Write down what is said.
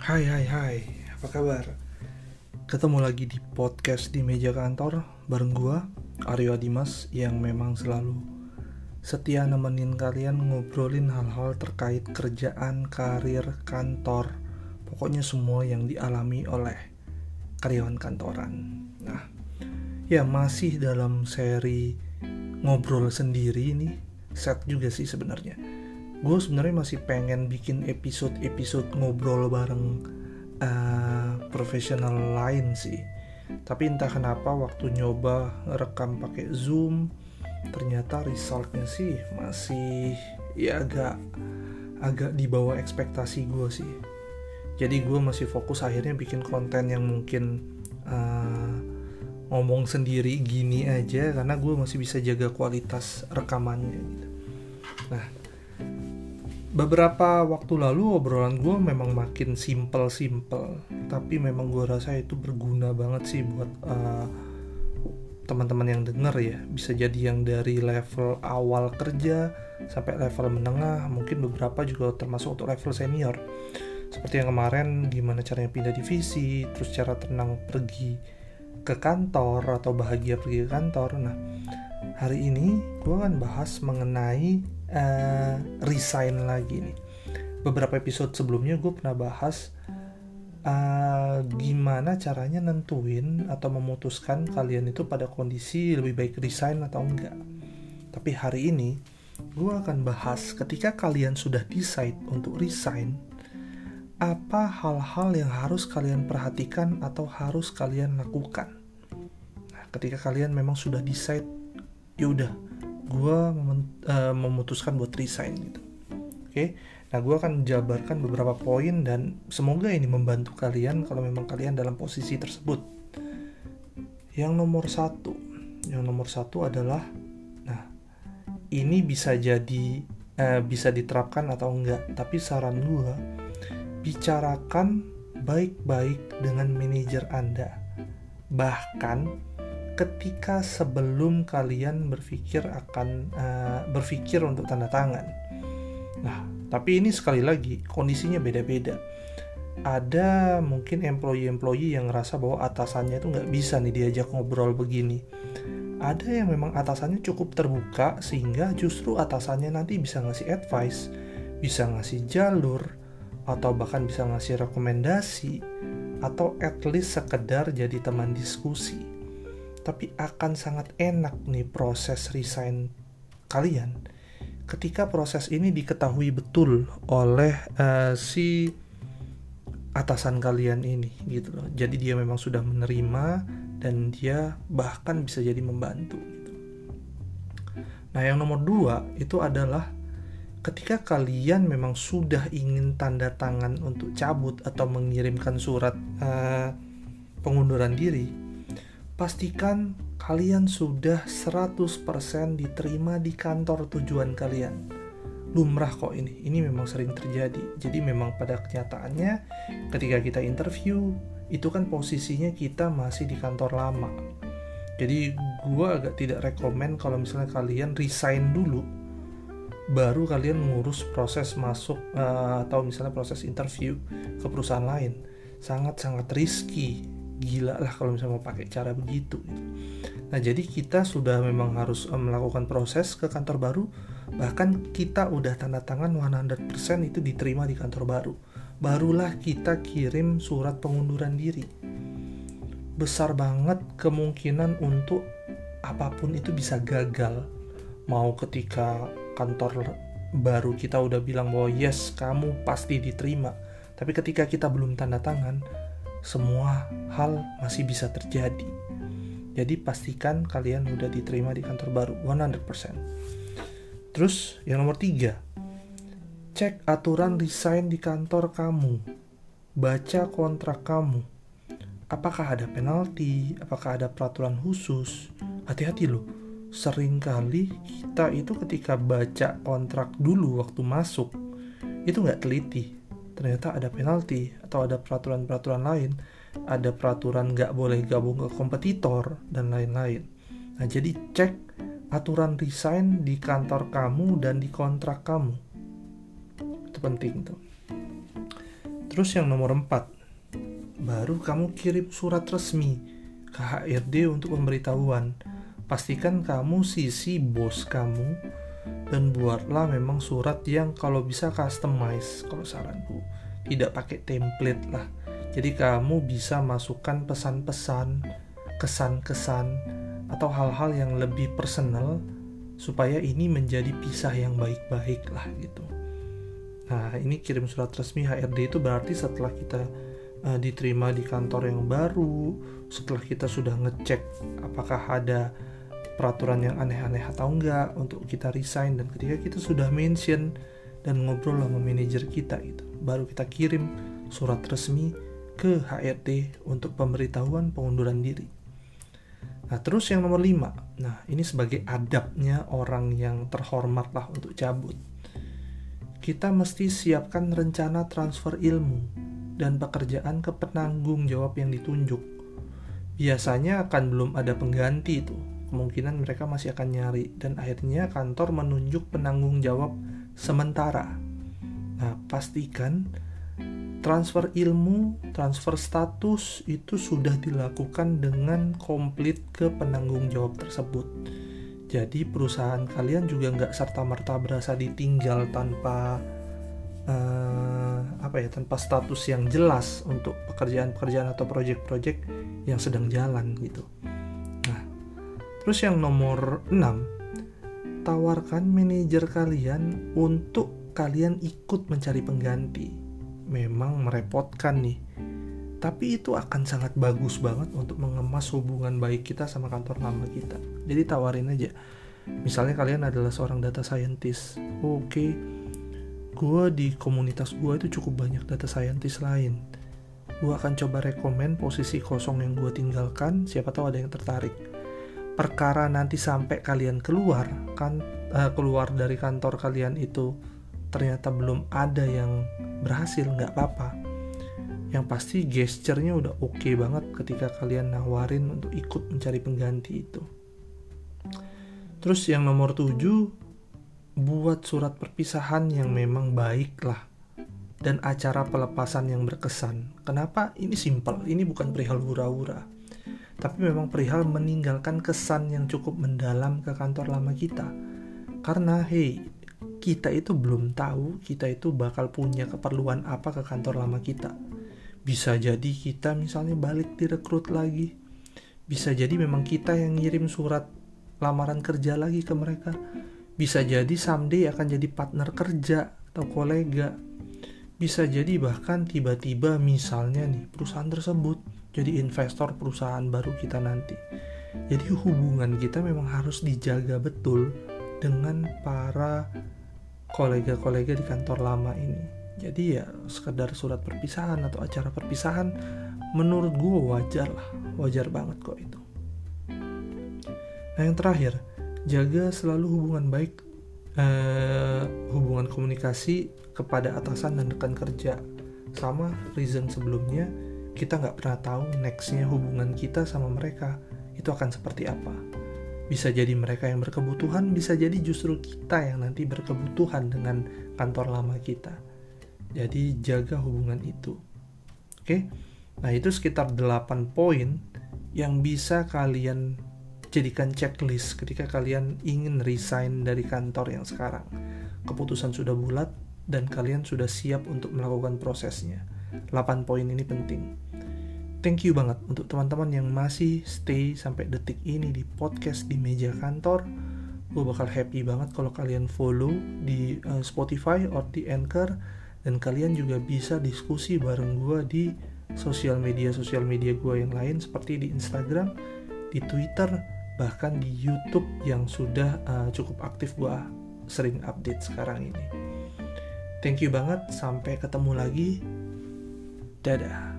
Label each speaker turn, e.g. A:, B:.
A: Hai hai hai, apa kabar? Ketemu lagi di podcast di meja kantor bareng gua, Aryo Dimas yang memang selalu setia nemenin kalian ngobrolin hal-hal terkait kerjaan, karir, kantor, pokoknya semua yang dialami oleh karyawan kantoran. Nah, ya masih dalam seri ngobrol sendiri nih, set juga sih sebenarnya gue sebenarnya masih pengen bikin episode-episode ngobrol bareng uh, profesional lain sih. Tapi entah kenapa waktu nyoba rekam pakai zoom ternyata resultnya sih masih ya agak agak di bawah ekspektasi gue sih. Jadi gue masih fokus akhirnya bikin konten yang mungkin uh, ngomong sendiri gini aja karena gue masih bisa jaga kualitas rekamannya gitu. Nah beberapa waktu lalu obrolan gue memang makin simple-simple tapi memang gue rasa itu berguna banget sih buat uh, teman-teman yang denger ya. Bisa jadi yang dari level awal kerja sampai level menengah mungkin beberapa juga termasuk untuk level senior. Seperti yang kemarin gimana caranya pindah divisi terus cara tenang pergi ke kantor atau bahagia pergi ke kantor. Nah hari ini gue akan bahas mengenai uh, resign lagi nih. Beberapa episode sebelumnya gue pernah bahas uh, gimana caranya nentuin atau memutuskan kalian itu pada kondisi lebih baik resign atau enggak. Tapi hari ini gue akan bahas ketika kalian sudah decide untuk resign, apa hal-hal yang harus kalian perhatikan atau harus kalian lakukan. Nah, ketika kalian memang sudah decide, ya udah gue uh, memutuskan buat resign gitu oke okay? nah gue akan jabarkan beberapa poin dan semoga ini membantu kalian kalau memang kalian dalam posisi tersebut yang nomor satu yang nomor satu adalah nah ini bisa jadi uh, bisa diterapkan atau enggak tapi saran gue bicarakan baik-baik dengan manajer anda bahkan ketika sebelum kalian berpikir akan uh, berpikir untuk tanda tangan. Nah, tapi ini sekali lagi kondisinya beda-beda. Ada mungkin employee-employee yang ngerasa bahwa atasannya itu nggak bisa nih diajak ngobrol begini. Ada yang memang atasannya cukup terbuka sehingga justru atasannya nanti bisa ngasih advice, bisa ngasih jalur, atau bahkan bisa ngasih rekomendasi, atau at least sekedar jadi teman diskusi tapi akan sangat enak nih proses resign kalian ketika proses ini diketahui betul oleh uh, si atasan kalian ini gitu loh. Jadi dia memang sudah menerima dan dia bahkan bisa jadi membantu gitu. Nah, yang nomor dua itu adalah ketika kalian memang sudah ingin tanda tangan untuk cabut atau mengirimkan surat uh, pengunduran diri, pastikan kalian sudah 100% diterima di kantor tujuan kalian. Lumrah kok ini, ini memang sering terjadi. Jadi memang pada kenyataannya ketika kita interview, itu kan posisinya kita masih di kantor lama. Jadi gue agak tidak rekomen kalau misalnya kalian resign dulu, baru kalian mengurus proses masuk uh, atau misalnya proses interview ke perusahaan lain. Sangat-sangat risky gila lah kalau misalnya mau pakai cara begitu gitu. Nah jadi kita sudah memang harus eh, melakukan proses ke kantor baru. Bahkan kita udah tanda tangan 100% itu diterima di kantor baru. Barulah kita kirim surat pengunduran diri. Besar banget kemungkinan untuk apa pun itu bisa gagal. Mau ketika kantor baru kita udah bilang bahwa yes kamu pasti diterima. Tapi ketika kita belum tanda tangan semua hal masih bisa terjadi. Jadi pastikan kalian udah diterima di kantor baru 100%. Terus yang nomor tiga, cek aturan resign di kantor kamu. Baca kontrak kamu. Apakah ada penalti? Apakah ada peraturan khusus? Hati-hati loh. Seringkali kita itu ketika baca kontrak dulu waktu masuk, itu nggak teliti ternyata ada penalti atau ada peraturan-peraturan lain, ada peraturan nggak boleh gabung ke kompetitor dan lain-lain. Nah jadi cek aturan resign di kantor kamu dan di kontrak kamu. Itu penting tuh. Terus yang nomor 4, baru kamu kirim surat resmi ke HRD untuk pemberitahuan. Pastikan kamu sisi bos kamu dan buatlah memang surat yang kalau bisa customize kalau saranku. Tidak pakai template lah. Jadi kamu bisa masukkan pesan-pesan, kesan-kesan atau hal-hal yang lebih personal supaya ini menjadi pisah yang baik-baik lah gitu. Nah, ini kirim surat resmi HRD itu berarti setelah kita uh, diterima di kantor yang baru, setelah kita sudah ngecek apakah ada peraturan yang aneh-aneh atau enggak untuk kita resign dan ketika kita sudah mention dan ngobrol sama manajer kita itu, baru kita kirim surat resmi ke HRD untuk pemberitahuan pengunduran diri. Nah, terus yang nomor 5. Nah, ini sebagai adabnya orang yang terhormat lah untuk cabut kita mesti siapkan rencana transfer ilmu dan pekerjaan ke penanggung jawab yang ditunjuk. Biasanya akan belum ada pengganti itu. Kemungkinan mereka masih akan nyari dan akhirnya kantor menunjuk penanggung jawab sementara. Nah, pastikan transfer ilmu, transfer status itu sudah dilakukan dengan komplit ke penanggung jawab tersebut jadi perusahaan kalian juga nggak serta merta berasa ditinggal tanpa uh, apa ya tanpa status yang jelas untuk pekerjaan-pekerjaan atau proyek-proyek yang sedang jalan gitu. Terus yang nomor 6 tawarkan manajer kalian untuk kalian ikut mencari pengganti. Memang merepotkan nih. Tapi itu akan sangat bagus banget untuk mengemas hubungan baik kita sama kantor lama kita. Jadi tawarin aja. Misalnya kalian adalah seorang data scientist. Oke okay, gue di komunitas gue itu cukup banyak data scientist lain. Gue akan coba rekomen posisi kosong yang gue tinggalkan. Siapa tahu ada yang tertarik perkara nanti sampai kalian keluar kan uh, keluar dari kantor kalian itu ternyata belum ada yang berhasil nggak apa-apa yang pasti gesturnya udah oke okay banget ketika kalian nawarin untuk ikut mencari pengganti itu. Terus yang nomor 7 buat surat perpisahan yang memang baik lah dan acara pelepasan yang berkesan. Kenapa? Ini simple, ini bukan perihal hura-hura. Tapi memang perihal meninggalkan kesan yang cukup mendalam ke kantor lama kita. Karena hey, kita itu belum tahu kita itu bakal punya keperluan apa ke kantor lama kita bisa jadi kita misalnya balik direkrut lagi. Bisa jadi memang kita yang ngirim surat lamaran kerja lagi ke mereka. Bisa jadi someday akan jadi partner kerja atau kolega. Bisa jadi bahkan tiba-tiba misalnya nih perusahaan tersebut jadi investor perusahaan baru kita nanti. Jadi hubungan kita memang harus dijaga betul dengan para kolega-kolega di kantor lama ini. Jadi ya sekedar surat perpisahan atau acara perpisahan menurut gue wajar lah. Wajar banget kok itu. Nah yang terakhir jaga selalu hubungan baik eh, hubungan komunikasi kepada atasan dan rekan kerja. Sama reason sebelumnya kita nggak pernah tahu nextnya hubungan kita sama mereka itu akan seperti apa bisa jadi mereka yang berkebutuhan bisa jadi justru kita yang nanti berkebutuhan dengan kantor lama kita jadi jaga hubungan itu. Oke. Nah, itu sekitar 8 poin yang bisa kalian jadikan checklist ketika kalian ingin resign dari kantor yang sekarang. Keputusan sudah bulat dan kalian sudah siap untuk melakukan prosesnya. 8 poin ini penting. Thank you banget untuk teman-teman yang masih stay sampai detik ini di podcast di meja kantor. Gue bakal happy banget kalau kalian follow di uh, Spotify or di Anchor dan kalian juga bisa diskusi bareng gue di sosial media sosial media gue yang lain seperti di Instagram, di Twitter, bahkan di YouTube yang sudah uh, cukup aktif gue sering update sekarang ini. Thank you banget, sampai ketemu lagi. 对的。